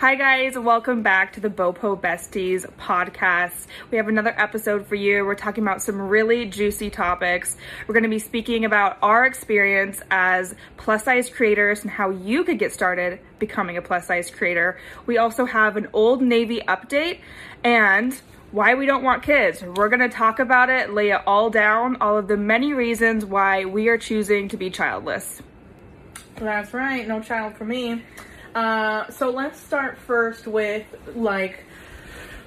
Hi, guys. Welcome back to the Bopo Besties podcast. We have another episode for you. We're talking about some really juicy topics. We're going to be speaking about our experience as plus size creators and how you could get started becoming a plus size creator. We also have an Old Navy update and why we don't want kids. We're going to talk about it, lay it all down, all of the many reasons why we are choosing to be childless. That's right, no child for me. Uh, so let's start first with like,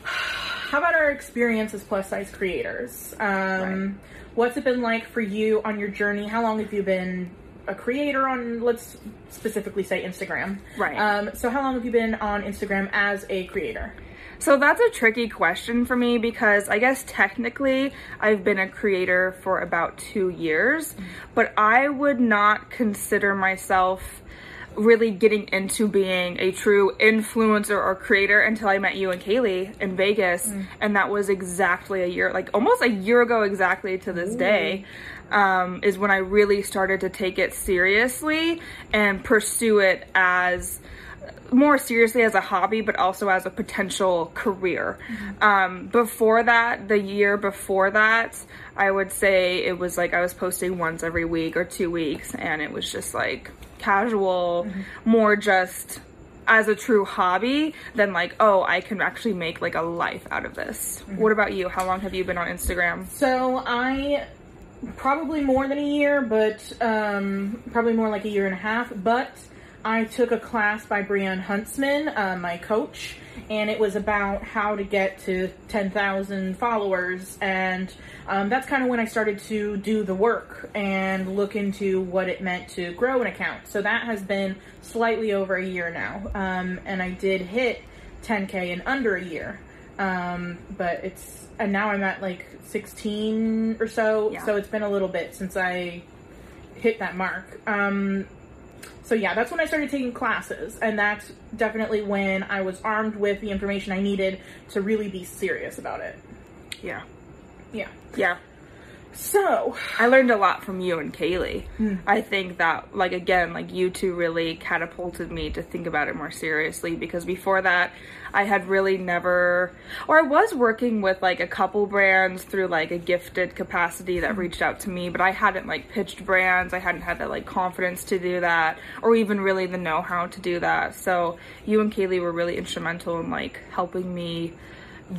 how about our experience as plus size creators? Um, Right. What's it been like for you on your journey? How long have you been a creator on? Let's specifically say Instagram. Right. Um, so how long have you been on Instagram as a creator? So that's a tricky question for me because I guess technically I've been a creator for about two years, but I would not consider myself really getting into being a true influencer or creator until I met you and Kaylee in Vegas. And that was exactly a year, like almost a year ago exactly to this day. Um, is when I really started to take it seriously and pursue it as more seriously as a hobby, but also as a potential career. Um, before that, the year before that, I would say it was like I was posting once every week or two weeks, and it was just like casual, more just as a true hobby than like, oh, I can actually make like a life out of this. What about you? How long have you been on Instagram? So I probably more than a year, but um, probably more like a year and a half. But I took a class by Brianne Huntsman, uh, my coach, and it was about how to get to 10,000 followers. And um, that's kind of when I started to do the work and look into what it meant to grow an account. So that has been slightly over a year now. Um, and I did hit 10K in under a year. Um, but it's, and now I'm at like 16 or so. Yeah. So it's been a little bit since I hit that mark. Um, so yeah, that's when I started taking classes, and that's definitely when I was armed with the information I needed to really be serious about it. Yeah. Yeah. Yeah. So, I learned a lot from you and Kaylee. Hmm. I think that, like, again, like, you two really catapulted me to think about it more seriously because before that, I had really never, or I was working with, like, a couple brands through, like, a gifted capacity that hmm. reached out to me, but I hadn't, like, pitched brands. I hadn't had the, like, confidence to do that or even really the know how to do that. So, you and Kaylee were really instrumental in, like, helping me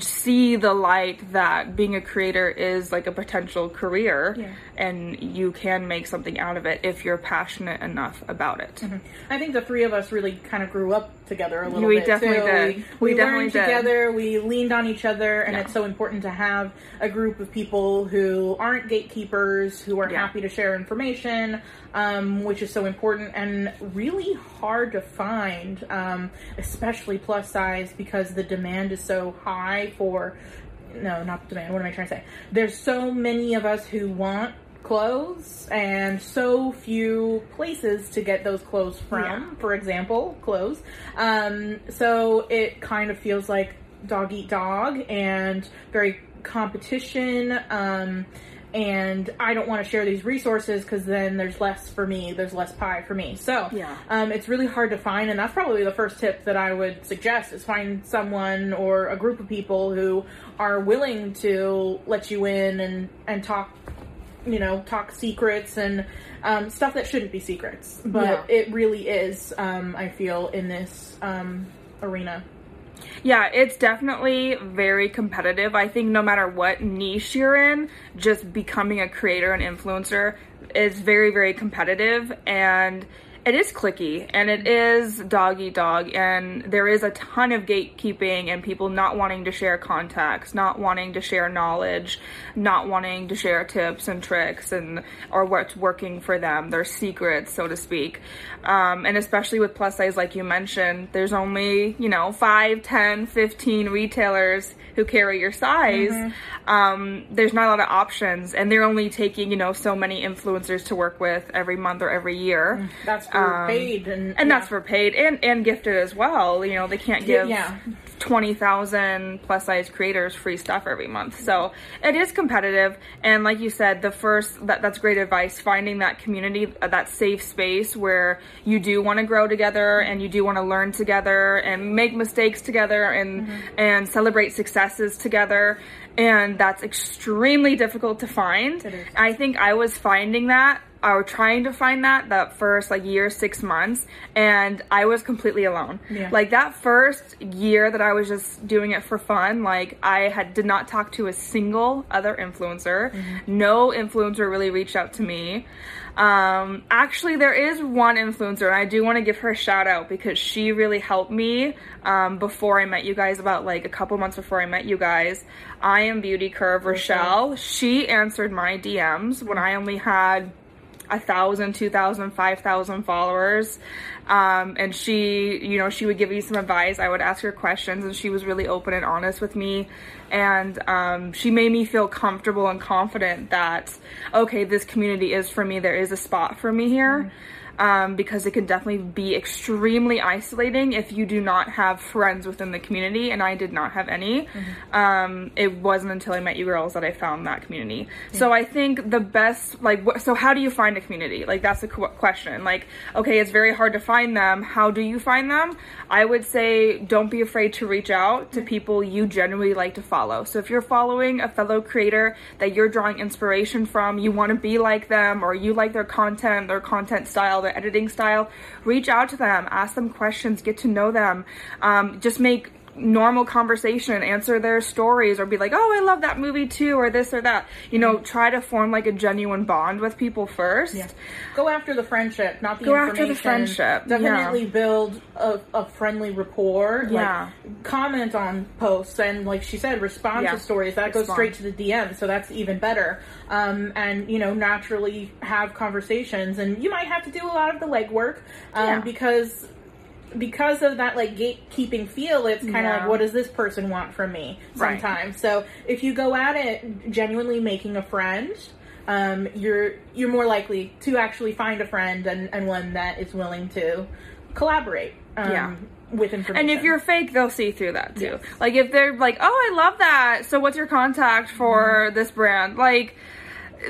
see the light that being a creator is like a potential career Yeah. and you can make something out of it if you're passionate enough about it. I think the three of us really kind of grew up together a little bit. We bit. definitely too. did. We, We we, definitely learned did. together. We leaned on each other, and Yeah. it's so important to have a group of people who aren't gatekeepers, who are Yeah. happy to share information, um, which is so important and really hard to find, um, especially plus size, because the demand is so high for. No, not demand. What am I trying to say? There's so many of us who want clothes and so few places to get those clothes from Yeah. for example clothes um, so it kind of feels like dog eat dog and very competition um, and i don't want to share these resources because then there's less for me there's less pie for me so Yeah. um, it's really hard to find and that's probably the first tip that i would suggest is find someone or a group of people who are willing to let you in and and talk you know talk secrets and um, stuff that shouldn't be secrets but Yeah. it really is um, i feel in this um, arena Yeah, it's definitely very competitive. I think no matter what niche you're in, just becoming a creator and influencer is very, very competitive and it is clicky and it is dog eat dog and there is a ton of gatekeeping and people not wanting to share contacts, not wanting to share knowledge, not wanting to share tips and tricks and or what's working for them, their secrets, so to speak. Um, and especially with plus size, like you mentioned, there's only, you know, 5, 10, 15 retailers who carry your size. Um, there's not a lot of options and they're only taking, you know, so many influencers to work with every month or every year. that's for paid and Um, And that's for paid and, and gifted as well. You know, they can't give yeah 20,000 plus size creators free stuff every month. So it is competitive. And like you said, the first, that, that's great advice, finding that community, uh, that safe space where you do want to grow together and you do want to learn together and make mistakes together and, mm-hmm. and celebrate successes together. And that's extremely difficult to find. I think I was finding that are trying to find that that first like year six months and i was completely alone yeah. like that first year that i was just doing it for fun like i had did not talk to a single other influencer mm-hmm. no influencer really reached out to me um, actually, there is one influencer, and I do want to give her a shout out because she really helped me um, before I met you guys. About like a couple months before I met you guys, I am Beauty Curve Rochelle. She answered my DMs when I only had a thousand, two thousand, five thousand followers. Um, and she, you know, she would give me some advice. I would ask her questions, and she was really open and honest with me. And um, she made me feel comfortable and confident that, okay, this community is for me. There is a spot for me here. Mm-hmm um, because it can definitely be extremely isolating if you do not have friends within the community. And I did not have any. Mm-hmm. Um, it wasn't until I met you girls that I found that community. So I think the best, like, wh- so how do you find a community? Like, that's a qu- question. Like, okay, it's very hard to find them. How do you find them? I would say don't be afraid to reach out to mm-hmm. people you genuinely like to follow. So if you're following a fellow creator that you're drawing inspiration from, you want to be like them, or you like their content, their content style, their editing style, reach out to them, ask them questions, get to know them. Um, just make normal conversation, answer their stories, or be like, oh, I love that movie too, or this or that. You know, try to form like a genuine bond with people first. Yeah. Go after the friendship, not the Go after the friendship. Definitely yeah. build a, a, friendly rapport. Yeah. Like, comment on posts and, like she said, respond yeah. to stories. That respond. goes straight to the DM, so that's even better. Um, and, you know, naturally have conversations. And you might have to do a lot of the legwork um, because because of that like gatekeeping feel, it's kind of yeah. like, what does this person want from me? Sometimes. Right. So if you go at it genuinely making a friend, um, you're you're more likely to actually find a friend and, and one that is willing to collaborate. Um, yeah. With information. And if you're fake, they'll see through that too. Yes. Like if they're like, "Oh, I love that. So what's your contact for mm-hmm. this brand?" Like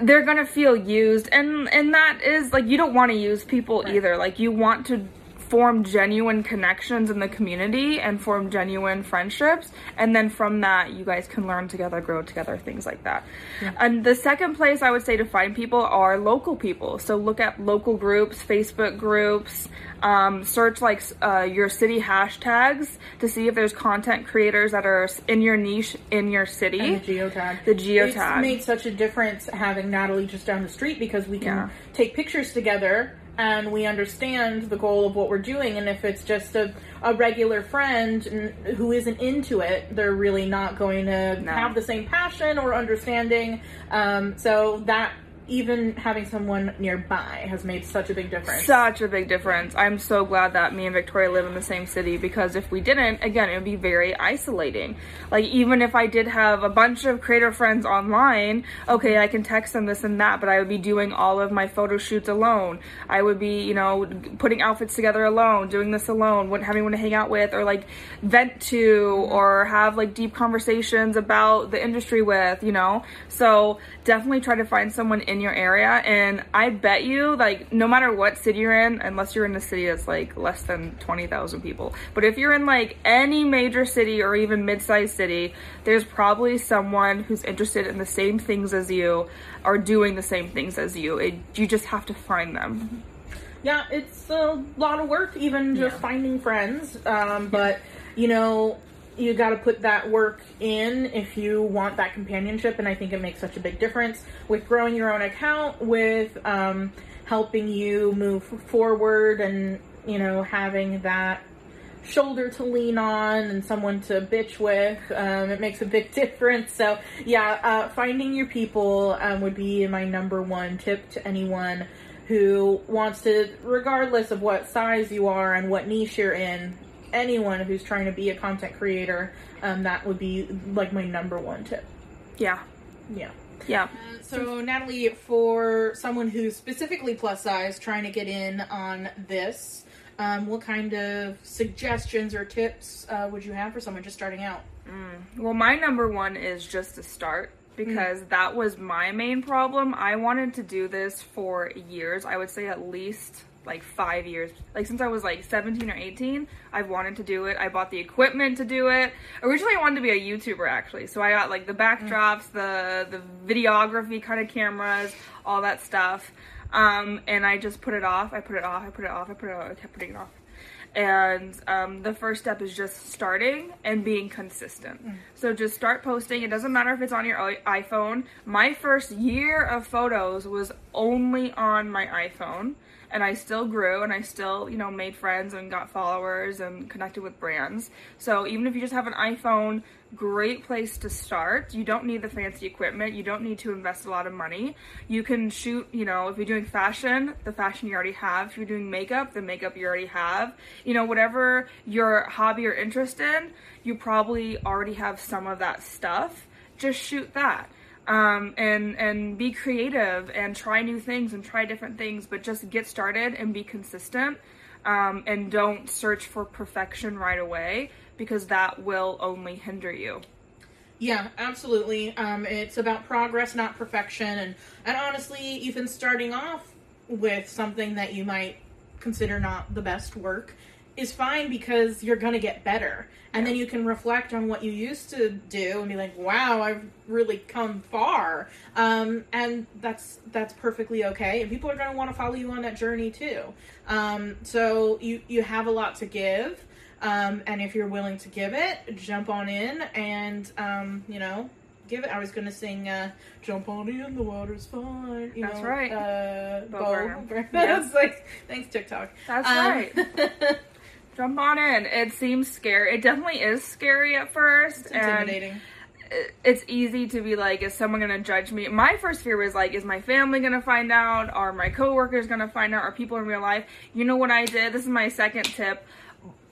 they're gonna feel used and and that is like you don't want to use people right. either like you want to form genuine connections in the community and form genuine friendships and then from that you guys can learn together grow together things like that yeah. and the second place i would say to find people are local people so look at local groups facebook groups um, search like uh, your city hashtags to see if there's content creators that are in your niche in your city. And the geotag. The geotag. It's made such a difference having Natalie just down the street because we can yeah. take pictures together and we understand the goal of what we're doing and if it's just a, a regular friend who isn't into it they're really not going to no. have the same passion or understanding um, so that even having someone nearby has made such a big difference. Such a big difference. I'm so glad that me and Victoria live in the same city because if we didn't, again, it would be very isolating. Like, even if I did have a bunch of creator friends online, okay, I can text them this and that, but I would be doing all of my photo shoots alone. I would be, you know, putting outfits together alone, doing this alone, wouldn't have anyone to hang out with or like vent to or have like deep conversations about the industry with, you know? So definitely try to find someone in in your area and I bet you like no matter what city you're in unless you're in a city that's like less than 20,000 people but if you're in like any major city or even mid-sized city there's probably someone who's interested in the same things as you or doing the same things as you. It, you just have to find them. Yeah it's a lot of work even just yeah. finding friends um, but you know you got to put that work in if you want that companionship and i think it makes such a big difference with growing your own account with um, helping you move forward and you know having that shoulder to lean on and someone to bitch with um, it makes a big difference. So yeah uh, finding your people um, would be my number one tip to anyone who wants to regardless of what size you are and what niche you're in anyone who's trying to be a content creator, um, that would be like my number one tip. Yeah. Yeah. Yeah. Uh, so, Natalie, for someone who's specifically plus size trying to get in on this, Um, what kind of suggestions or tips uh, would you have for someone just starting out? Well, my number one is just to start because that was my main problem. I wanted to do this for years. I would say at least like five years. Like since I was like 17 or 18, I've wanted to do it. I bought the equipment to do it. Originally, I wanted to be a YouTuber actually. So I got like the backdrops, the the videography kind of cameras, all that stuff. Um, and I just put it off. I put it off. I put it off. I put it off. I kept putting it off and um, the first step is just starting and being consistent so just start posting it doesn't matter if it's on your iphone my first year of photos was only on my iphone and i still grew and i still you know made friends and got followers and connected with brands so even if you just have an iphone great place to start. You don't need the fancy equipment. You don't need to invest a lot of money. You can shoot, you know, if you're doing fashion, the fashion you already have. If you're doing makeup, the makeup you already have. You know, whatever your hobby or interest in, you probably already have some of that stuff. Just shoot that. Um, and and be creative and try new things and try different things, but just get started and be consistent. Um, and don't search for perfection right away because that will only hinder you. Yeah, absolutely. Um, it's about progress, not perfection. And, and honestly, even starting off with something that you might consider not the best work is fine because you're going to get better. And then you can reflect on what you used to do and be like, wow, I've really come far. Um, and that's that's perfectly okay. And people are going to want to follow you on that journey too. Um, so you, you have a lot to give. Um, and if you're willing to give it, jump on in and, um, you know, give it. I was going to sing, uh, Jump on in, the water's fine. You That's know, right. Uh, Bo Bo Burnham. Burnham. Yeah. That's like, thanks, TikTok. That's Um, right. Jump on in. It seems scary. It definitely is scary at first. it's and intimidating. it's easy to be like, is someone gonna judge me? My first fear was like, is my family gonna find out? Are my coworkers gonna find out? Are people in real life? You know what I did? This is my second tip.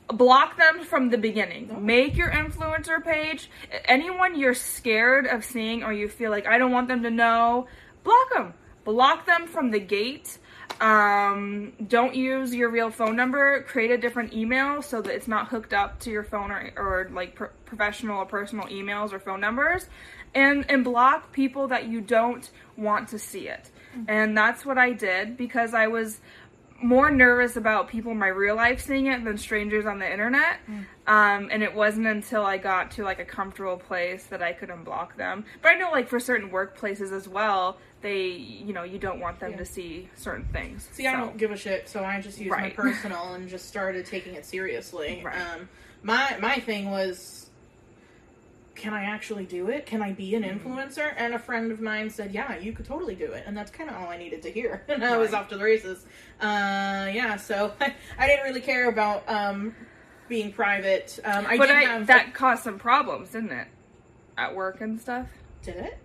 Block them from the beginning. Make your influencer page. Anyone you're scared of seeing or you feel like I don't want them to know, block them. Block them from the gate. Um, don't use your real phone number. Create a different email so that it's not hooked up to your phone or, or like pro- professional or personal emails or phone numbers, and and block people that you don't want to see it. And that's what I did because I was more nervous about people in my real life seeing it than strangers on the internet. Um, and it wasn't until I got to like a comfortable place that I could unblock them. But I know like for certain workplaces as well, they you know you don't want them Yeah. to see certain things. See, I don't give a shit, so I just used my personal and just started taking it seriously. Right. Um, my my thing was, can I actually do it? Can I be an Mm-hmm. influencer? And a friend of mine said, yeah, you could totally do it, and that's kind of all I needed to hear. And I was off to the races. Uh, yeah, so I didn't really care about um, being private. Um, I but I, have that caused some problems, didn't it? At work and stuff. did it.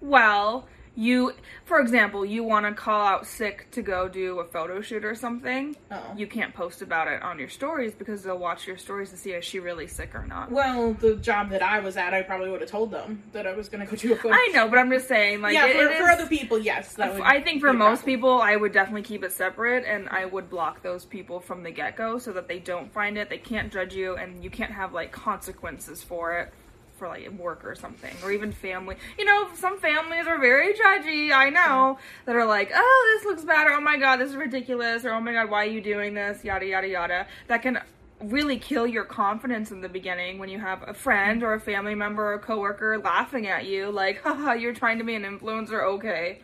Well, you, for example, you want to call out sick to go do a photo shoot or something. Oh. You can't post about it on your stories because they'll watch your stories to see is she really sick or not. Well, the job that I was at, I probably would have told them that I was going to go do a photo. I know, but I'm just saying, like, yeah, it- for, it for other people, yes. I think for most problem. people, I would definitely keep it separate, and I would block those people from the get go so that they don't find it, they can't judge you, and you can't have like consequences for it, for like work or something, or even family. You know, some families are very judgy. I know that are like, oh, this looks bad, or oh my god, this is ridiculous, or oh my god, why are you doing this? Yada yada yada. That can really kill your confidence in the beginning when you have a friend or a family member or a coworker laughing at you like haha you're trying to be an influencer okay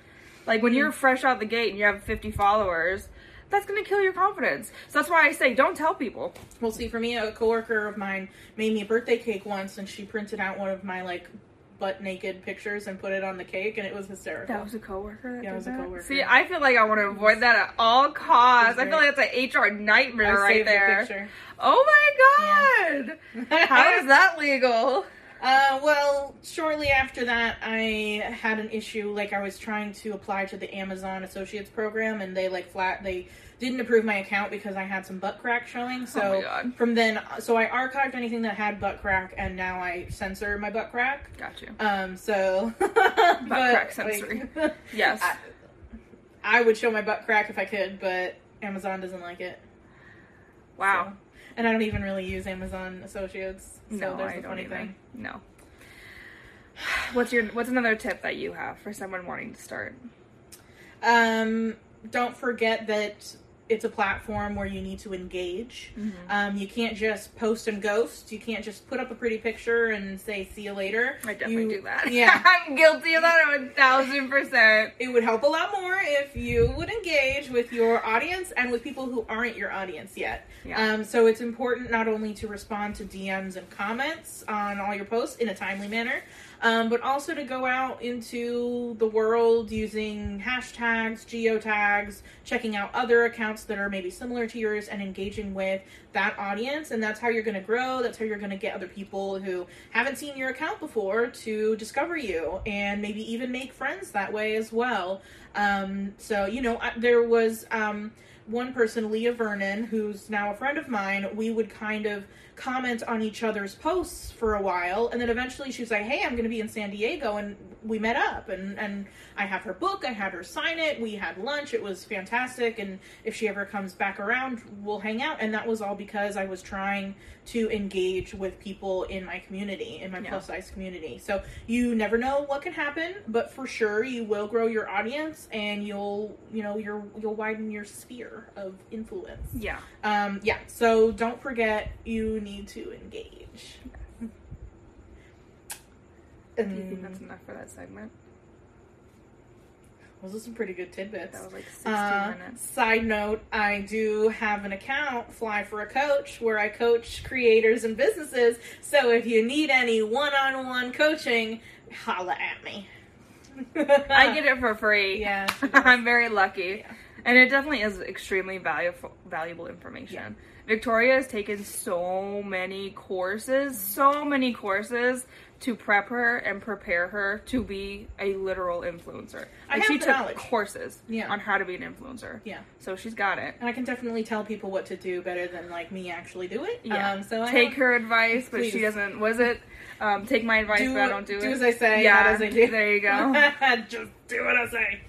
like when hmm. you're fresh out the gate and you have 50 followers, that's gonna kill your confidence. So that's why I say don't tell people. Well, see, for me, a coworker of mine made me a birthday cake once, and she printed out one of my like butt naked pictures and put it on the cake, and it was hysterical. That was a coworker. That Yeah, it was a that? coworker. See, I feel like I want to avoid that at all costs. I feel like that's an HR nightmare right the there. picture. Oh my god! How is that legal? Uh, well, shortly after that, I had an issue. Like, I was trying to apply to the Amazon Associates program, and they like flat they didn't approve my account because I had some butt crack showing. So Oh my God. from then, so I archived anything that had butt crack, and now I censor my butt crack. Got you. Um, so butt crack censoring. Yes. I, I would show my butt crack if I could, but Amazon doesn't like it. Wow. So- and I don't even really use Amazon Associates. So no, there's I the don't funny thing. No. What's your What's another tip that you have for someone wanting to start? Um, don't forget that it's a platform where you need to engage. Mm-hmm. Um, you can't just post and ghost. You can't just put up a pretty picture and say "see you later." I definitely You- do that. Yeah, I'm guilty of that a thousand percent. it would help a lot more if you would engage with your audience and with people who aren't your audience yet. Yeah. Um, so it's important not only to respond to DMs and comments on all your posts in a timely manner, um, but also to go out into the world using hashtags, geotags, checking out other accounts that are maybe similar to yours, and engaging with that audience. And that's how you're going to grow. That's how you're going to get other people who haven't seen your account before to discover you and maybe even make friends that way as well. Um, so, you know, there was. Um, one person, Leah Vernon, who's now a friend of mine, we would kind of comment on each other's posts for a while, and then eventually she was like, "Hey, I'm going to be in San Diego," and we met up, and and I have her book, I had her sign it, we had lunch, it was fantastic, and if she ever comes back around, we'll hang out, and that was all because I was trying to engage with people in my community, in my Yeah. plus size community. So you never know what can happen, but for sure you will grow your audience, and you'll you know you'll you'll widen your sphere of influence. Yeah. Um, yeah, so don't forget you need to engage. Do you think that's enough for that segment? those are some pretty good tidbits. That was like 16 Uh, minutes. side note, I do have an account, Fly for a Coach, where I coach creators and businesses. So if you need any one on one coaching, holla at me. I get it for free. Yeah. I'm very lucky. Yeah. And it definitely is extremely valuable valuable information. Victoria has taken so many courses, so many courses to prep her and prepare her to be a literal influencer. I Like she took knowledge. courses Yeah. on how to be an influencer. Yeah. So she's got it. And I can definitely tell people what to do better than like me actually do it. Yeah. Um, so I take her advice, but she doesn't. Was it? Um, take my advice, but I don't do, do it. Do as I say, Yeah, as I do. there you go. Just do what I say.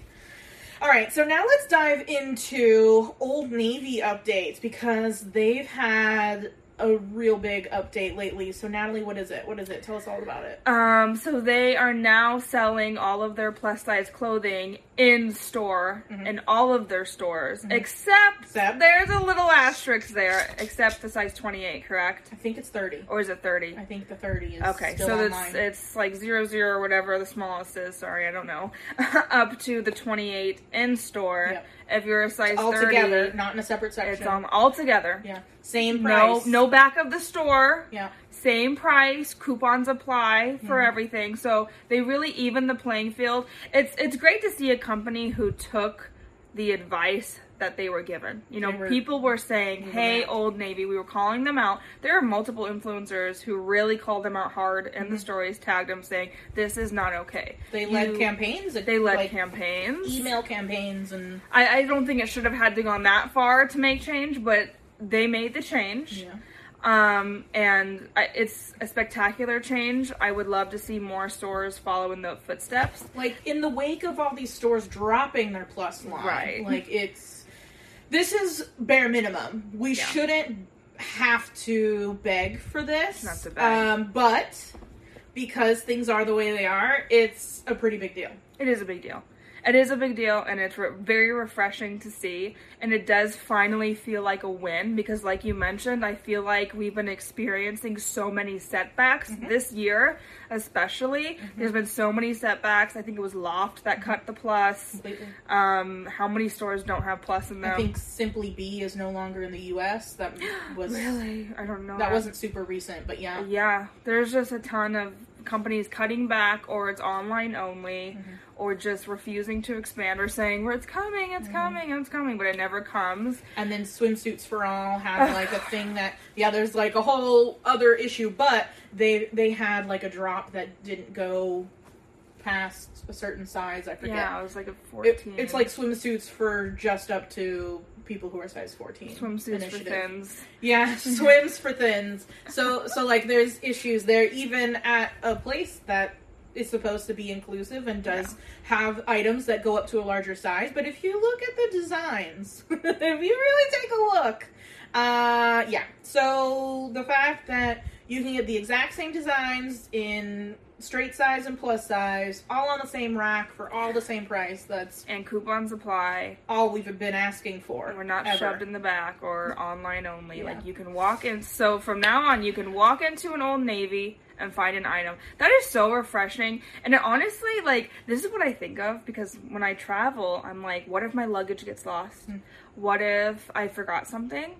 All right, so now let's dive into Old Navy updates because they've had a real big update lately. So Natalie, what is it? What is it? Tell us all about it. Um, so they are now selling all of their plus size clothing in store in all of their stores, except, Mm-hmm. Except? there's a little asterisk there, except the size 28, correct? I think it's thirty. Or is it 30? I think the thirty is Okay, so online. it's it's like zero zero or whatever the smallest is. Sorry, I don't know. Up to the 28 in store. Yep. If you're a size all 30, together, not in a separate section. it's um all together. yeah, same price No, no back of the store. Yeah. Same price, coupons apply for Mm-hmm. everything. So they really even the playing field. It's it's great to see a company who took the advice that they were given. You know, were- people were saying, "Hey. Old Navy," we were calling them out. There are multiple influencers who really called them out hard and Mm-hmm. the stories, tagged them, saying, "This is not okay." They led You- campaigns. They led like, campaigns. email campaigns and I, I don't think it should have had to gone that far to make change, but they made the change. yeah. Um, and I, it's a spectacular change. I would love to see more stores follow in the footsteps. like in the wake of all these stores dropping their plus line, Right. Like it's this is bare minimum. We Yeah. shouldn't have to beg for this, Not to beg. Um, but because things are the way they are, it's a pretty big deal. It is a big deal. It is a big deal, and it's re- very refreshing to see. And it does finally feel like a win because, like you mentioned, I feel like we've been experiencing so many setbacks mm-hmm. this year, especially. Mm-hmm. There's been so many setbacks. I think it was Loft that mm-hmm. cut the plus. Completely. Um, how many stores don't have plus in them? I think Simply Be is no longer in the U.S. That was really, I don't know. that wasn't super recent, but yeah. Yeah, there's just a ton of companies cutting back, or it's online only, Mm-hmm. or just refusing to expand, or saying, "Well, it's coming, Mm-hmm. it's coming, it's coming," but it never comes. and then swimsuits for all have like a thing that yeah there's like a whole other issue but they they had like a drop that didn't go past a certain size i forget Yeah, it was like a It- 14. it's like swimsuits for just up to people who are size 14 swimsuits for thins. yeah swims for thins so so like there's issues there even at a place that is supposed to be inclusive and does have items that go up to a larger size. But if you look at the designs, if you really take a look, uh, yeah. So the fact that you can get the exact same designs in straight size and plus size, all on the same rack for all the same price. That's And coupons apply. all we've been asking for. We're not ever. shoved in the back or online only. Yeah. Like you can walk in. So from now on, you can walk into an Old Navy and find an item. That is so refreshing. And it honestly, like this is what I think of because when I travel, I'm like, what if my luggage gets lost? Hmm. What if I forgot something?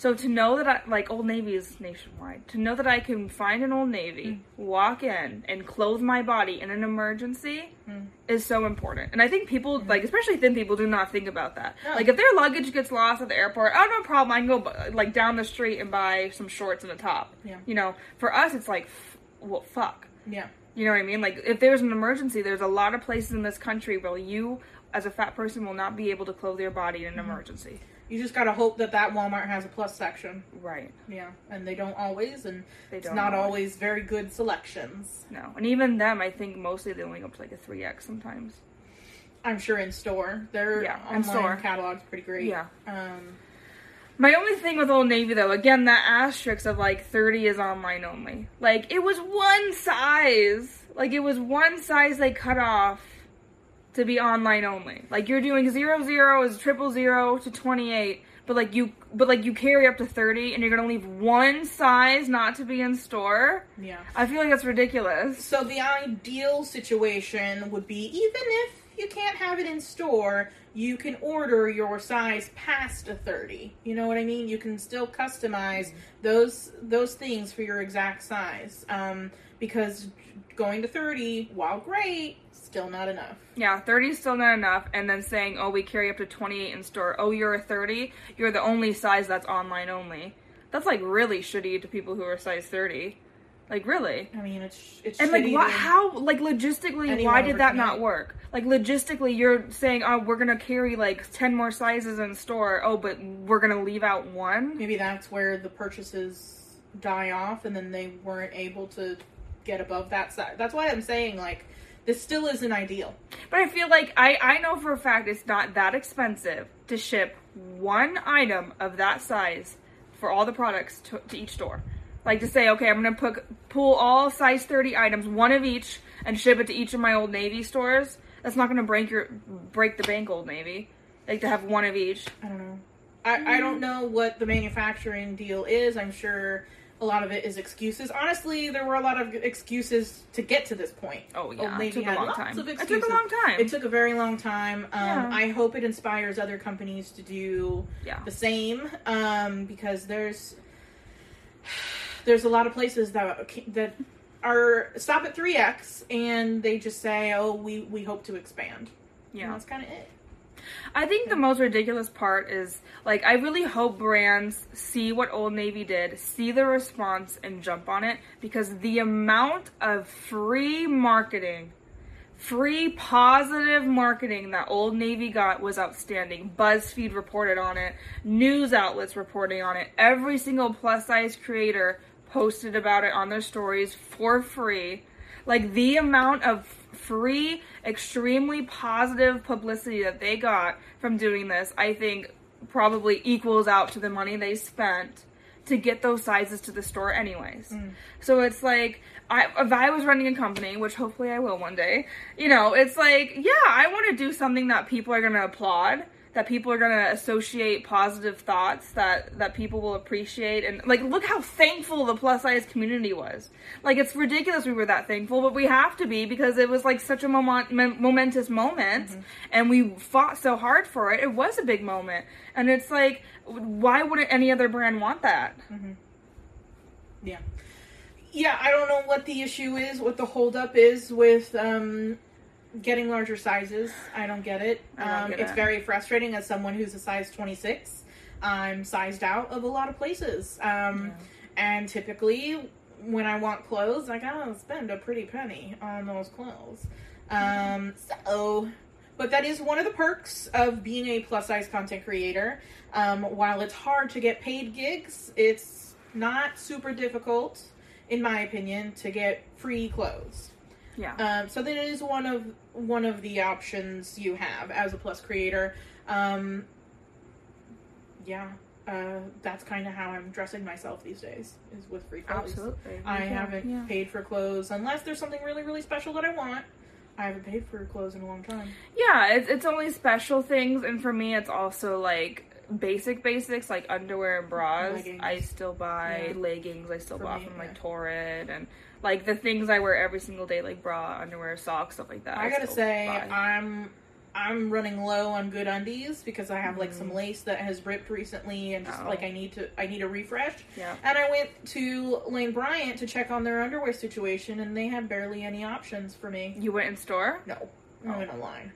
So to know that I like Old Navy is nationwide. To know that I can find an Old Navy, Hmm. walk in, and clothe my body in an emergency Hmm. is so important. And I think people, like especially thin people, do not think about that. No. Like if their luggage gets lost at the airport, oh no problem, I can go like down the street and buy some shorts and a top. Yeah. You know, for us it's like, f- well, fuck. Yeah. You know what I mean? Like if there's an emergency, there's a lot of places in this country where you, as a fat person, will not be able to clothe your body in an Mm-hmm. emergency. You just gotta hope that that Walmart has a plus section. Right. Yeah, and they don't always, and They it's not always. always very good selections. No. And even them, I think mostly they only go up to like a three X sometimes. I'm sure in store, their Yeah, in online store. catalog's pretty great. Yeah. Um, My only thing with Old Navy though, again, that asterisk of like 30 is online only. Like, it was one size. Like, it was one size they cut off to be online only. Like, you're doing zero zero is triple zero to 28, but like you, but like you carry up to 30 and you're gonna leave one size not to be in store. yeah. I feel like that's ridiculous. So the ideal situation would be even if you can't have it in store, you can order your size past a 30. You know what I mean? You can still customize those those things for your exact size. Um, because going to 30, while great, still not enough. Yeah, 30 is still not enough. And then saying, oh, we carry up to 28 in store. Oh, you're a 30. You're the only size that's online only. That's like really shitty to people who are size 30. Like, really? I mean, it's it's And like, to- how, like, logistically, why did that not work? Like, logistically, you're saying, oh, we're gonna carry like 10 more sizes in store. Oh, but we're gonna leave out one? maybe that's where the purchases die off and then they weren't able to get above that size. That's why I'm saying like this still isn't ideal. But I feel like I, I know for a fact it's not that expensive to ship one item of that size for all the products to, to each store. Like to say, okay, I'm gonna put, pull all size 30 items, one of each, and ship it to each of my Old Navy stores. That's not gonna break your break the bank, Old Navy. Like to have one of each. I don't know. I, I don't know what the manufacturing deal is. I'm sure a lot of it is excuses. Honestly, there were a lot of excuses to get to this point. Oh yeah, Old it took a long lots time. of It took a long time. It took a very long time. Um, Yeah. I hope it inspires other companies to do yeah. the same um, because there's there's a lot of places that that are stop at 3x and they just say oh we we hope to expand and Yeah. that's kind of it I think the most ridiculous part is like I really hope brands see what Old Navy did, see the response and jump on it because the amount of free marketing, free positive marketing that Old Navy got was outstanding. BuzzFeed reported on it, news outlets reporting on it, every single plus size creator posted about it on their stories for free. Like the amount of free, extremely positive publicity that they got from doing this, I think probably equals out to the money they spent to get those sizes to the store anyways. Mm. So it's like I if I was running a company, which hopefully I will one day, you know, it's like, yeah, I want to do something that people are going to applaud, that people are going to associate positive thoughts that that people will appreciate and like look how thankful the plus size community was. Like it's ridiculous we were that thankful, but we have to be because it was like such a moment, momentous moment and we fought so hard for it. It was a big moment. And it's like why wouldn't any other brand want that? yeah yeah i don't know what the issue is what the holdup is with um getting larger sizes i don't get it. Don't um get it's it. very frustrating as someone who's a size 26 i'm sized out of a lot of places. Um and typically when i want clothes i gotta spend a pretty penny on those clothes. Um so but that is one of the perks of being a plus size content creator. Um, while it's hard to get paid gigs it's not super difficult in my opinion to get free clothes. Yeah. Um, so that is one of one of the options you have as a plus creator. Um, yeah, uh, that's kind of how I'm dressing myself these days is with free clothes. Absolutely. I haven't yeah. paid for clothes unless there's something really really special that I want. I haven't paid for clothes in a long time. Yeah, it's it's only special things, and for me, it's also like basic basics like underwear and bras. Leggings. I still buy Yeah. leggings. I still For buy me, from like yeah. Torrid and like the things I wear every single day, like bra, underwear, socks, stuff like that. I gotta say, buy. I'm I'm running low on good undies because I have like some Mhm. lace that has ripped recently, and just Oh. like I need to I need a refresh. yeah. And I went to Lane Bryant to check on their underwear situation, and they had barely any options for me. You went in store. No, I went online.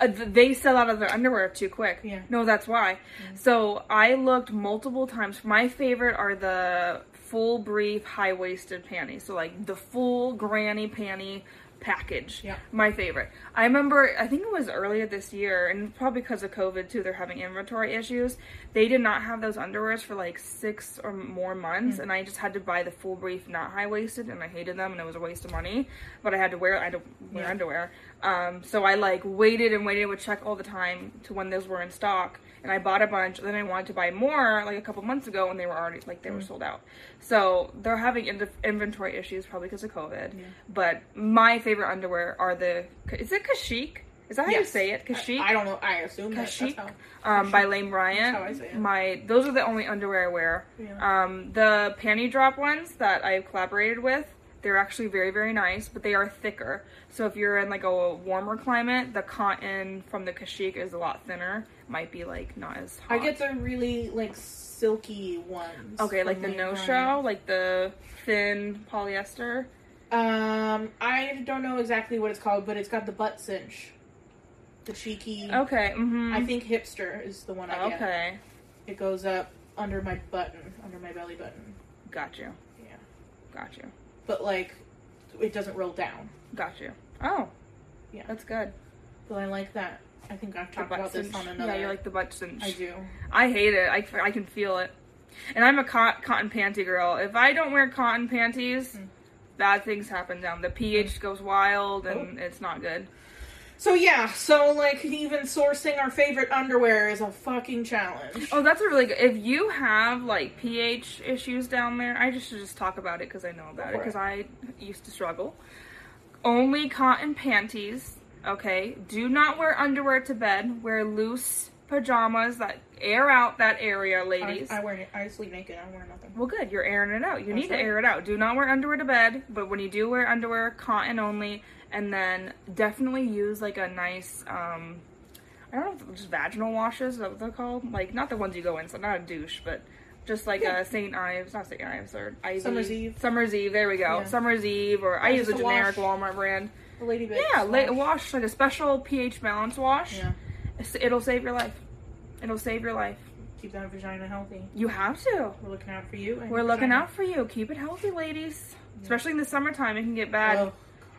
Uh, they sell out of their underwear too quick. Yeah. No, that's why. So I looked multiple times. My favorite are the full brief high waisted panties. So like the full granny panty package. Yeah. My favorite. I remember I think it was earlier this year and probably because of COVID too, they're having inventory issues. They did not have those underwears for like six or more months and I just had to buy the full brief not high waisted and I hated them and it was a waste of money. But I had to wear I had to wear Yeah. underwear. Um, so I like waited and waited, would check all the time to when those were in stock, and I bought a bunch. Then I wanted to buy more like a couple months ago, and they were already like they were sold out. So they're having in- inventory issues probably because of COVID. Yeah. But my favorite underwear are the is it Cacique? Is that how you say it? I, Cacique. I don't know. I assume that, Cacique? how. um, by. Lane Bryant. That's how I say it. My those are the only underwear I wear. Yeah. Um, the panty drop ones that I've collaborated with, they're actually very very nice, but they are thicker. So if you're in like a warmer climate, the cotton from the Cacique is a lot thinner. Might be like not as hot. I get the really like silky ones. okay, like the no show, like the thin polyester. Um, I don't know exactly what it's called, but it's got the butt cinch. The cheeky. Okay. Mm-hmm. I think hipster is the one I get. Okay. It goes up under my button, under my belly button. Got you. Yeah. Got you. But like, it doesn't roll down. Got you. Oh. Yeah. That's good. But I like that. I think I've talked about this on another. Yeah, you like the butt cinch. I do. I hate it. I, I can feel it. And I'm a cot, cotton panty girl. If I don't wear cotton panties, Mm. bad things happen down. The pH goes wild and Oh. it's not good. So yeah, so like even sourcing our favorite underwear is a fucking challenge. Oh, that's a really good. If you have like pH issues down there, I just should just talk about it because I know about it. because I used to struggle. Only cotton panties. Okay. Do not wear underwear to bed. Wear loose pajamas that air out that area, ladies. I, I wear I sleep naked. I wear nothing. Well, good. You're airing it out. You That's need to air it out. Do not wear underwear to bed, but when you do wear underwear, cotton only, and then definitely use like a nice, um, I don't know, just vaginal washes. Is that what they're called? Like not the ones you go in, so not a douche, but just like Yeah. a St. Ives, not St. Ives or Ivy. Summer's Eve. Summer's Eve. There we go. Yeah. Summer's Eve, or I Or use a a generic wash. Walmart brand. The lady. Yeah, wash. wash like a special pH balance wash. Yeah. It'll save your life. It'll save your life. Keep that vagina healthy. You have to. We're looking out for you. We're looking vagina. out for you. Keep it healthy, ladies. Especially in the summertime, it can get bad. Ugh.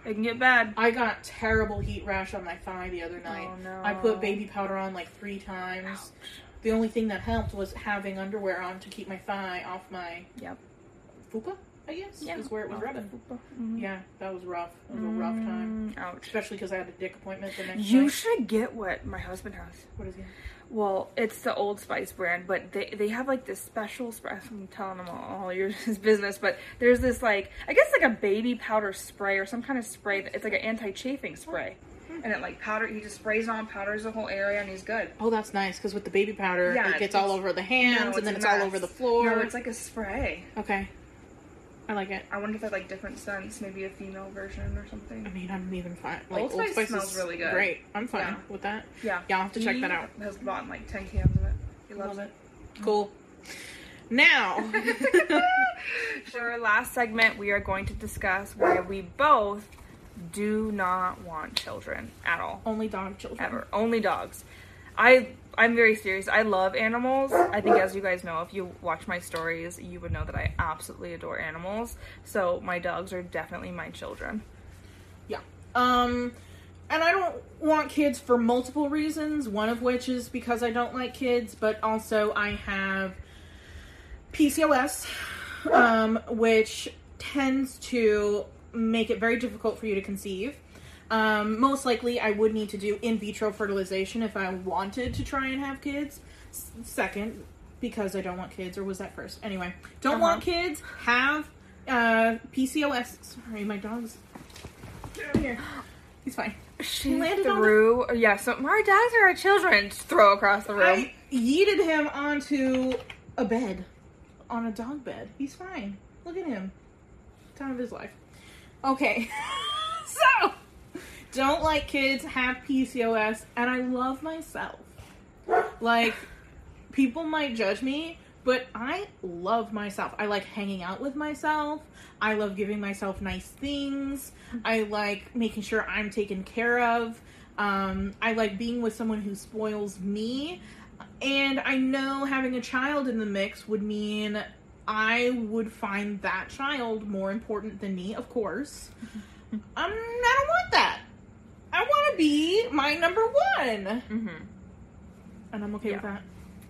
It can get bad. I got terrible heat rash on my thigh the other night. Oh, no. I put baby powder on like three times. The only thing that helped was having underwear on to keep my thigh off my Yep. fupa, I guess, Yeah. is where it was rubbing. Mhm. Yeah, that was rough. It was a rough time. Mm, Ouch. Especially because I had a dick appointment the next You night. should get what my husband has. What is it? Well, it's the Old Spice brand, but they they have like this special spray. I'm telling him all, all your business, but there's this like I guess like a baby powder spray or some kind of spray. That, it's like an anti-chafing spray, and it like powder. He just sprays on, powders the whole area, and he's good. Oh, that's nice because with the baby powder, Yeah, it gets all over the hands No, and then it's all over the floor. No, it's like a spray. okay, I like it. I wonder if they have like different scents, maybe a female version or something. I mean, I'm even fine. Like Old Spice Spice smells is really good. Great. I'm fine Yeah. with that. Yeah. Yeah, I'll have to check He that out. Has bought like ten cans of it. He loves Love it. Cool. Now, For our last segment, we are going to discuss why we both do not want children at all, only dog children. ever. Only dogs. I I'm very serious. I love animals. I think as you guys know, if you watch my stories, you would know that I absolutely adore animals. So my dogs are definitely my children. Yeah. Um, and I don't want kids for multiple reasons. One of which is because I don't like kids, but also I have PCOS, um, which tends to make it very difficult for you to conceive. Um, most likely, I would need to do in vitro fertilization if I wanted to try and have kids. S- second, because I don't want kids, or was that first? Anyway, don't Uh-huh. want kids. Have uh, PCOS. Sorry, my dog's. Here. He's fine. She landed on the- Yeah, so my dogs are our children. Just throw across the room. I yeeted him onto a bed, on a dog bed. He's fine. Look at him. Time of his life. Okay, so don't like kids, have PCOS, and I love myself. Like, people might judge me, but I love myself. I like hanging out with myself. I love giving myself nice things. I like making sure I'm taken care of. Um, I like being with someone who spoils me. And I know having a child in the mix would mean I would find that child more important than me, of course. Um, I don't want that. I want to be my number one. Mm-hmm. And I'm okay with that.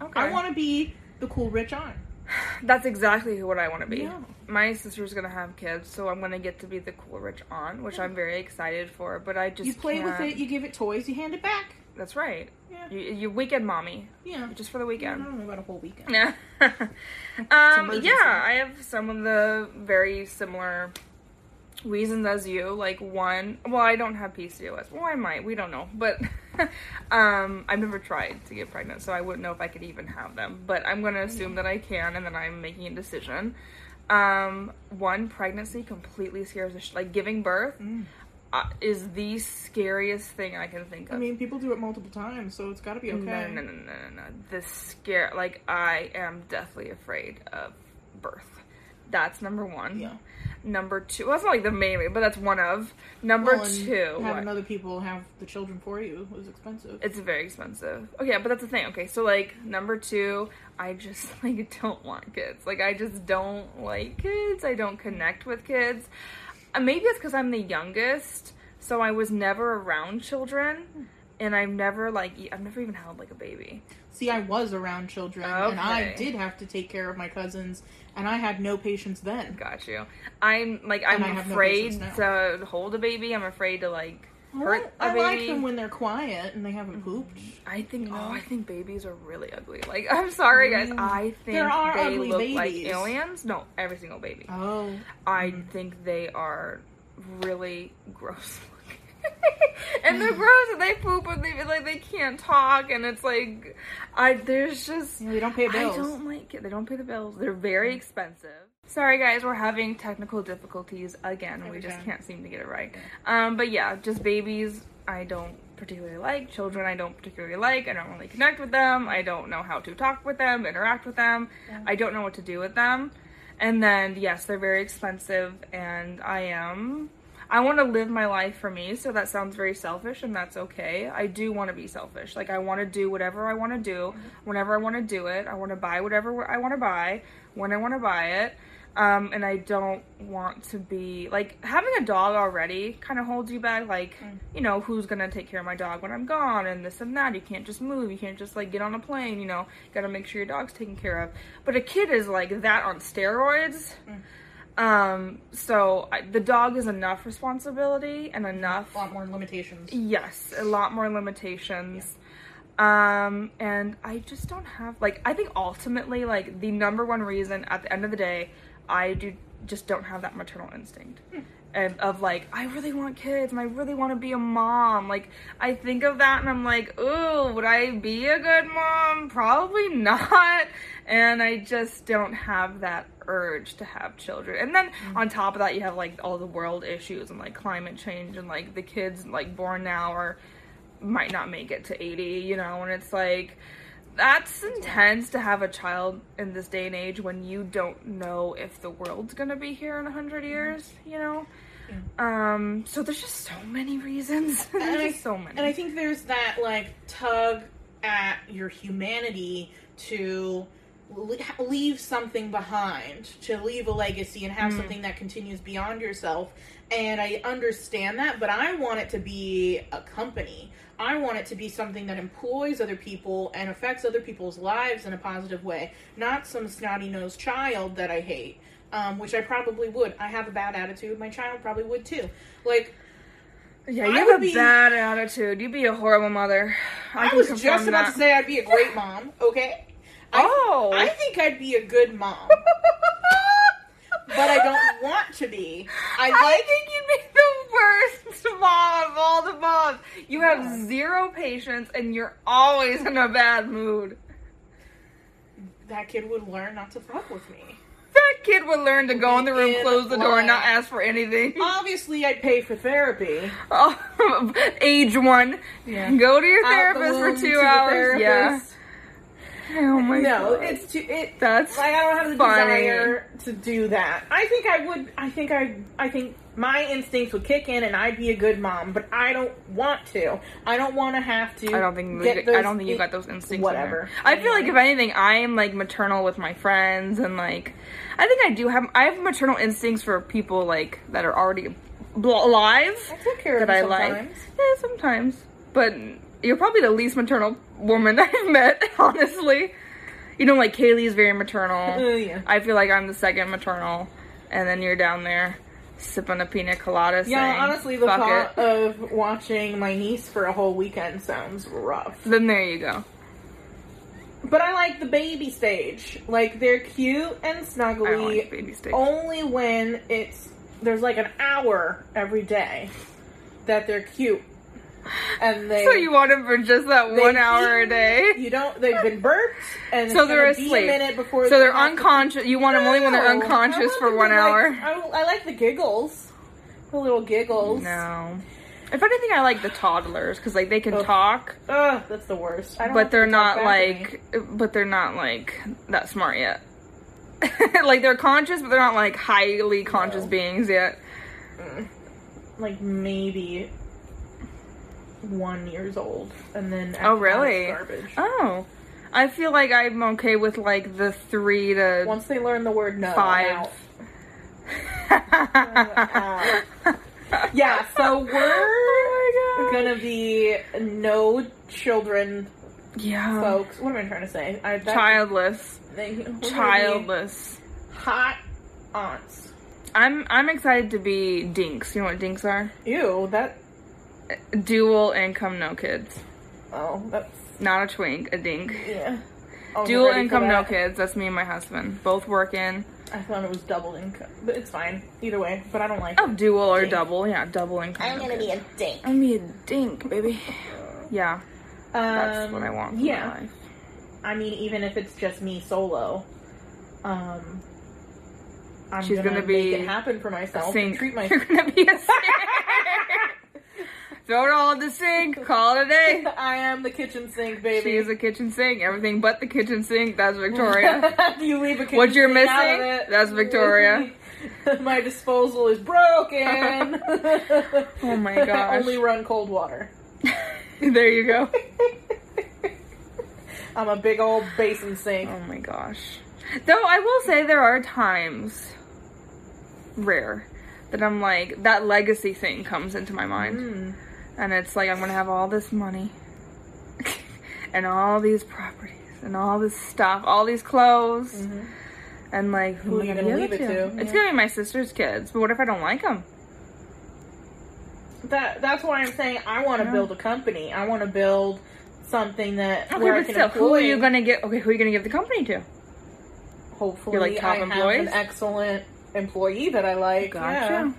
Okay. I want to be the cool rich aunt. That's exactly what I want to be. Yeah. My sister's gonna have kids, so I'm gonna get to be the cool rich aunt, which I'm very excited for. But I just You play with can't- it, you give it toys, you hand it back. That's right. Yeah. You, you weekend mommy, Yeah. just for the weekend. I don't know about a whole weekend. Yeah. um, yeah, I have some of the very similar reasons as you. Like one, well, I don't have PCOS. Well, I might. We don't know, but um, I've never tried to get pregnant, so I wouldn't know if I could even have them. But I'm gonna assume that I can, and then I'm making a decision. Um, one pregnancy completely scares the sh- like giving birth. Mm. Uh, is the scariest thing I can think of. I mean, people do it multiple times, so it's got to be okay. No, no, no, no, no, no. The scare, like, I am deathly afraid of birth. That's number one. Yeah. Number two, well, that's not like the main, but that's one of. Number Well, two, having what? other people have the children for you was expensive. it's very expensive. Okay, but that's the thing. Okay, so like number two, I just like don't want kids. Like I just don't like kids. I don't connect with kids. Uh, maybe it's because I'm the youngest, so I was never around children, and I've never like I've never even held like a baby. See, I was around children, and I did have to take care of my cousins, and I had no patience then. Got you. I'm like I'm have no afraid to hold a baby. I'm afraid to like hurt a I like baby. them when they're quiet and they haven't pooped. I think oh. I think babies are really ugly. Like I'm sorry guys, Mm. I think There are they ugly look babies. like aliens. No, every single baby. Oh, I Mm. think they are really gross. and they're gross and they poop and they like they can't talk and it's like I there's just Yeah, they don't pay bills. I don't like it. They don't pay the bills. They're very expensive. Sorry guys, we're having technical difficulties again. we Every just time. can't seem to get it right. Um, but yeah, just babies I don't particularly like. Children I don't particularly like. I don't really connect with them. I don't know how to talk with them, interact with them. I don't know what to do with them. And then yes, they're very expensive and I am I want to live my life for me, so that sounds very selfish, and that's okay. I do want to be selfish. Like, I want to do whatever I want to do, mm-hmm. whenever I want to do it. I want to buy whatever I want to buy, when I want to buy it. Um, and I don't want to be like having a dog already kind of holds you back. Like, mm. you know, who's gonna take care of my dog when I'm gone, and this and that. You can't just move. You can't just like get on a plane. You know, gotta make sure your dog's taken care of. But a kid is like that on steroids. Mm. Um, so I, the dog is enough responsibility and enough a lot more limitations. Yes, a lot more limitations. Um, and I just don't have like I think ultimately like the number one reason at the end of the day, I do just don't have that maternal instinct. And of like, I really want kids and I really want to be a mom. Like, I think of that and I'm like, ooh, would I be a good mom? Probably not. And I just don't have that urge to have children. And then mm. on top of that, you have like all the world issues and like climate change and like the kids like born now or might not make it to 80, you know, and it's like that's intense to have a child in this day and age when you don't know if the world's gonna be here in a hundred mm. years, you know. Um, so there's just so many reasons. And I- there's just so many. And I think there's that like tug at your humanity to leave something behind, to leave a legacy and have Mm. something that continues beyond yourself. And I understand that, but I want it to be a company. I want it to be something that employs other people and affects other people's lives in a positive way, not some snotty nosed child that I hate. Um, which I probably would. I have a bad attitude. My child probably would too. Like Yeah, I you have a be- bad attitude. You'd be a horrible mother. I, can was just about that. to say I'd be a great mom. Okay. I, Oh. I think I'd be a good mom, but I don't want to be. I I like. think you'd be the worst mom of all the moms. You have Yeah. zero patience and you're always in a bad mood. that kid would learn not to fuck with me. Kid would learn to go in the room, In close the door, and not ask for anything. Obviously, I'd pay for therapy. Oh, age one. Yeah. Go to your Out the therapist for two hours. Yeah. Oh my no, god. it's too. It, That's like I don't have the funny. desire to do that. I think I would. I think I. I think my instincts would kick in, and I'd be a good mom. But I don't want to. I don't want to have to. I don't think I don't think you got those instincts. in Whatever. there. I feel like if anything, I am like maternal with my friends, and like I think I do have I have maternal instincts for people like that are already bl- alive I took care of that I you like. Yeah, sometimes, but you're probably the least maternal woman I've met, honestly. You know, like Kaylee's very maternal. Uh, yeah. I feel like I'm the second maternal, and then you're down there sipping a pina colada. Yeah, saying, honestly, the "Fuck thought it." of watching my niece for a whole weekend sounds rough. Then there you go. But I like the baby stage. Like they're cute and snuggly like baby steak. only when it's there's like an hour every day that they're cute. And they So you want them for just that one hour a day? You don't they've been burped and So they're asleep. a minute before So they're unconscious. You want them only when they're unconscious for one like- hour. I, I like the giggles. The little giggles. No. If anything, I like the toddlers because like they can Ugh. talk, Ugh, that's the worst. I don't but they're them to talk not back to me. like, but they're not like that smart yet. like they're conscious, but they're not like highly conscious No. beings yet. Mm. like maybe one years old, and then Oh, really? garbage. Oh, I feel like I'm okay with like the three to Once they learn the word no, I'm five. out. Yeah, so oh we're oh gonna be no children, Yeah. folks. What am I trying to say? I, Childless. they- we're gonna be Childless. hot aunts. I'm I'm excited to be dinks. You know what dinks are? Ew, that. Dual income, no kids. Oh, that's Not a twink, a dink. yeah. I wasn't Dual income, no kids. That's me and my husband. Both working. I thought it was double income, but it's fine either way. But I don't like. Oh, dual or Dink. double. Yeah, double income. I'm no gonna be a dink. I'm gonna be a dink, baby. Yeah, that's Um, what I want for yeah. my life. I mean, even if it's just me solo, um, I'm She's gonna, gonna make be it happen for myself and Sink. treat You're myself. gonna be a sink. Throw it all in the sink. Call it a day. I am the kitchen sink, baby. She is a kitchen sink. Everything but the kitchen sink. That's Victoria. you leave a kitchen What you're sink out of missing? it. That's Victoria. My disposal is broken. Oh my I gosh. only run cold water. there you go. I'm a big old basin sink. Oh my gosh. Though I will say there are times, rare, that I'm like, that legacy thing comes into my mind. Mm. And it's like, I'm gonna have all this money, and all these properties, and all this stuff, all these clothes, Mhm. and like, Who am are you gonna give leave it to? It's Yeah. gonna be my sister's kids, but what if I don't like them? That that's why I'm saying I want to build a company. I want to build something that Okay, where I but can still, who are you gonna get? Okay, who are you gonna give the company to? hopefully You're like top I have an excellent employee that I like. Gotcha. Yeah.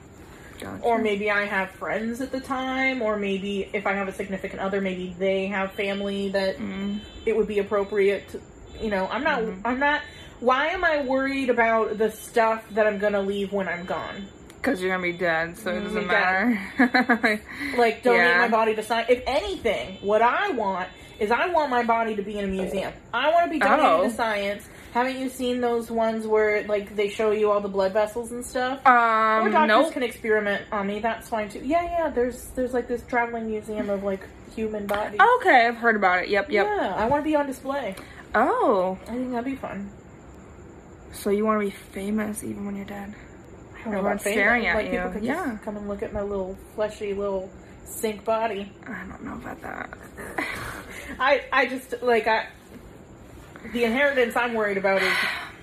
Gotcha. Or maybe I have friends at the time, or maybe if I have a significant other, maybe they have family that Mm. it would be appropriate to, you know, I'm not, Mhm. I'm not, why am I worried about the stuff that I'm gonna leave when I'm gone? Because you're gonna be dead, so it Mm, doesn't be matter. Like, donate Yeah. my body to science. If anything, what I want is I want my body to be in a museum. I want to be donated Oh. to science. Haven't you seen those ones where, like, they show you all the blood vessels and stuff? or um, doctors nope. can experiment on me. That's fine too. Yeah, yeah. There's there's like this traveling museum of like human bodies. Okay, I've heard about it. Yep, yep. Yeah, I want to be on display. Oh, I think that'd be fun. so you want to be famous even when you're dead? I don't know Everyone's staring at like, you. People could Yeah. just come and look at my little fleshy little sink body. I don't know about that. I I just like I. The inheritance I'm worried about is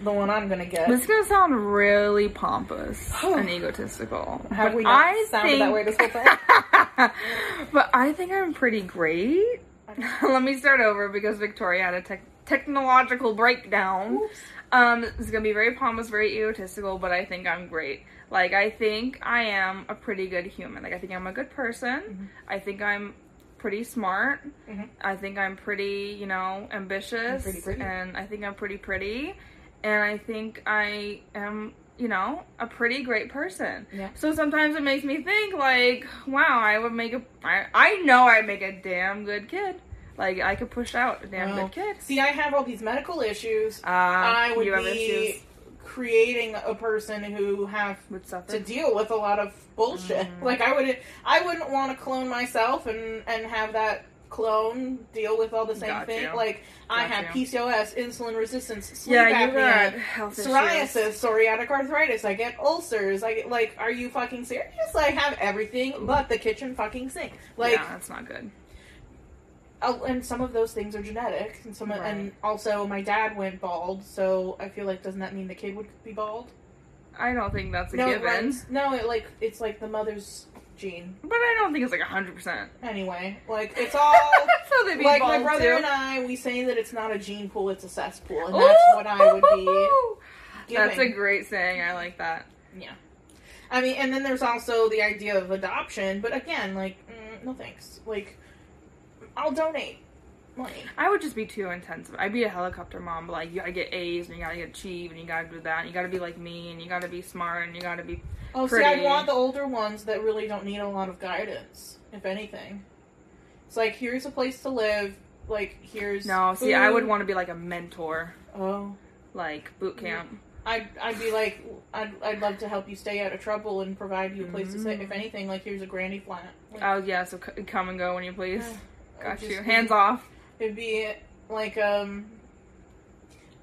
the one I'm gonna get. This is gonna sound really pompous and egotistical. Have but we not I sounded think, that way this whole time? but I think I'm pretty great. Let me start over because Victoria had a tech technological breakdown. Oops. Um, it's gonna be very pompous, very egotistical, but I think I'm great. Like I think I am a pretty good human. Like I think I'm a good person. Mm-hmm. I think I'm pretty smart. Mhm. I think I'm pretty, you know, ambitious, pretty pretty. and I think I'm pretty pretty, and I think I am, you know, a pretty great person. Yeah. So sometimes it makes me think, like, wow, I would make a, I, I know I'd make a damn good kid. Like I could push out a damn good kid. See, I have all these medical issues. Uh, I would you have be issues creating a person who have to deal with a lot of bullshit. Mm. Like I would, I wouldn't want to clone myself and and have that clone deal with all the same Got thing. you. Like I have you. PCOS, insulin resistance, sleep yeah, apnea, psoriasis, issues. psoriatic arthritis. I get ulcers. I get like, are you fucking serious? I have everything but the kitchen fucking sink. Like, yeah, that's not good. Oh, and some of those things are genetic, and some, Right. and also my dad went bald, so I feel like doesn't that mean the kid would be bald? I don't think that's a no, it given, runs. No, it like it's like the mother's gene. but I don't think it's like hundred percent. Anyway, like it's all. so they be like my brother too. and I, we say that it's not a gene pool, it's a cesspool, and that's what I would be giving. That's a great saying. I like that. yeah. I mean, and then there's also the idea of adoption, but again, like, mm, no thanks. Like, I'll donate money. I would just be too intensive. I'd be a helicopter mom, but like you gotta get A's and you gotta get achieve and you gotta do that and you gotta be like me and you gotta be smart and you gotta be Oh, see, I want the older ones that really don't need a lot of guidance, if anything. It's like, here's a place to live. Like, here's no. See, I would want to be like a mentor, Oh, like boot camp. I'd, I'd be like, I'd, I'd love to help you stay out of trouble and provide you a place to stay. If mm-hmm. anything, like here's a granny flat. Like, Oh yeah, so c- come and go when you please. Got you. be- Hands off. It'd be like um,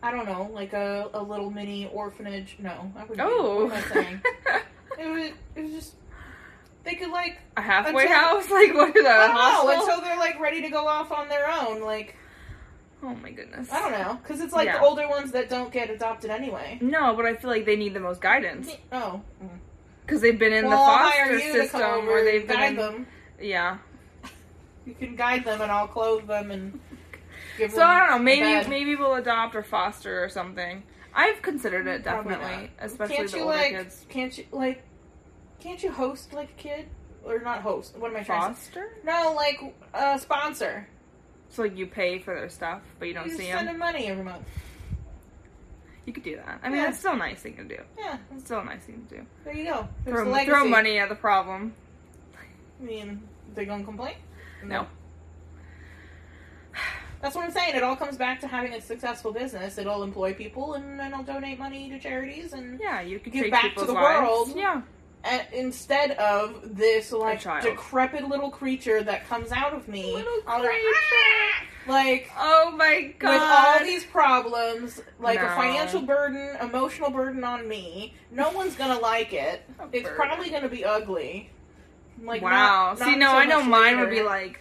I don't know, like a, a little mini orphanage. No, I wouldn't. Oh. What am I saying? it was it was just they could like a halfway Until- house, like what is I that? don't know Hostel? until they're like ready to go off on their own. Like oh my goodness. I don't know, because it's like Yeah. the older ones that don't get adopted anyway. No, but I feel like they need the most guidance Oh, because they've been in well, the foster hire you to system or they've been in, them. yeah. You can guide them, and I'll clothe them and give them So them. I don't know. Maybe maybe we'll adopt or foster or something. I've considered it Probably definitely, not. especially can't the you older like? kids. Can't you like? Can't you host like a kid or not host? What am I trying to say? Foster? No, like uh, sponsor. So like you pay for their stuff, but you don't you see send them. them money every month. You could do that. I mean, Yeah. that's still a nice thing to do. Yeah, It's still a nice thing to do. there you go. There's Throw, throw money at the problem. I mean, they gonna complain? No. That's what I'm saying. It all comes back to having a successful business. It'll employ people, and then I'll donate money to charities, and Yeah, you can Give back to the lives. world. Yeah. instead of this like decrepit little creature that comes out of me, Little like, creature. Like Oh my god. with all these problems, like a financial burden, emotional burden on me, no one's gonna like it. A It's burden. probably gonna be ugly. Like wow. not- See, not no, so I know mine would be like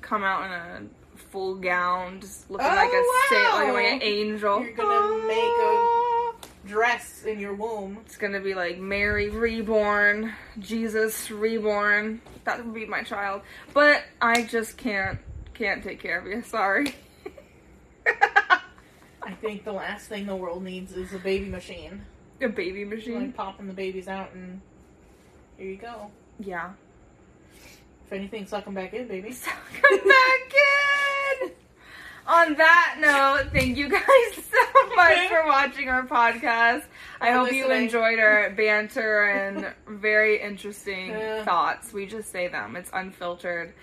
come out in a full gown, just looking Oh, like a saint, like, like an angel. You're gonna make a dress in your womb. It's gonna be like Mary reborn, Jesus reborn. That would be my child. But I just can't can't take care of you. Sorry. I think the last thing the world needs is a baby machine. a baby machine. Like popping the babies out and here you go. yeah. If anything, suck them back in, baby. Suck come back in. On that note, thank you guys so much for watching our podcast. I hope you listening. enjoyed our banter and very interesting Yeah. thoughts. We just say them; it's unfiltered.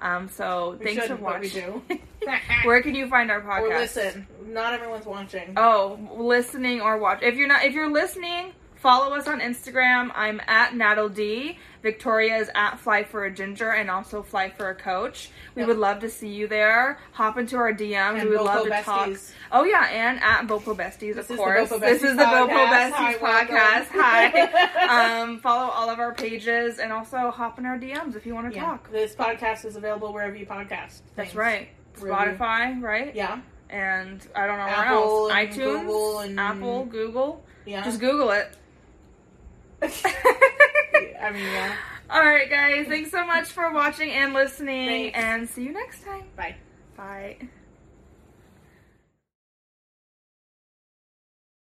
Um, so We thanks for shouldn't, but we watching. do. Where can you find our podcast? Or listen. Not everyone's watching. Oh, listening or watch. If you're not, if you're listening, follow us on Instagram. I'm at Natal D. Victoria is at Fly for a Ginger and also Fly for a Coach. We Yep. would love to see you there. Hop into our DMs. And we would love Bopo to talk. Oh yeah, and at Bopo Besties, This of course. This is the Bopo. Besties Hi, podcast. Hi. um, follow all of our pages and also hop in our DMs if you want to Yeah. talk. This podcast is available wherever you podcast. That's right. Spotify, right? Yeah. and I don't know where Apple else. iTunes, Google Apple, Google. Yeah. Just Google it. I mean, yeah. All right, guys. Thanks so much for watching and listening, Thanks. and see you next time. Bye. Bye.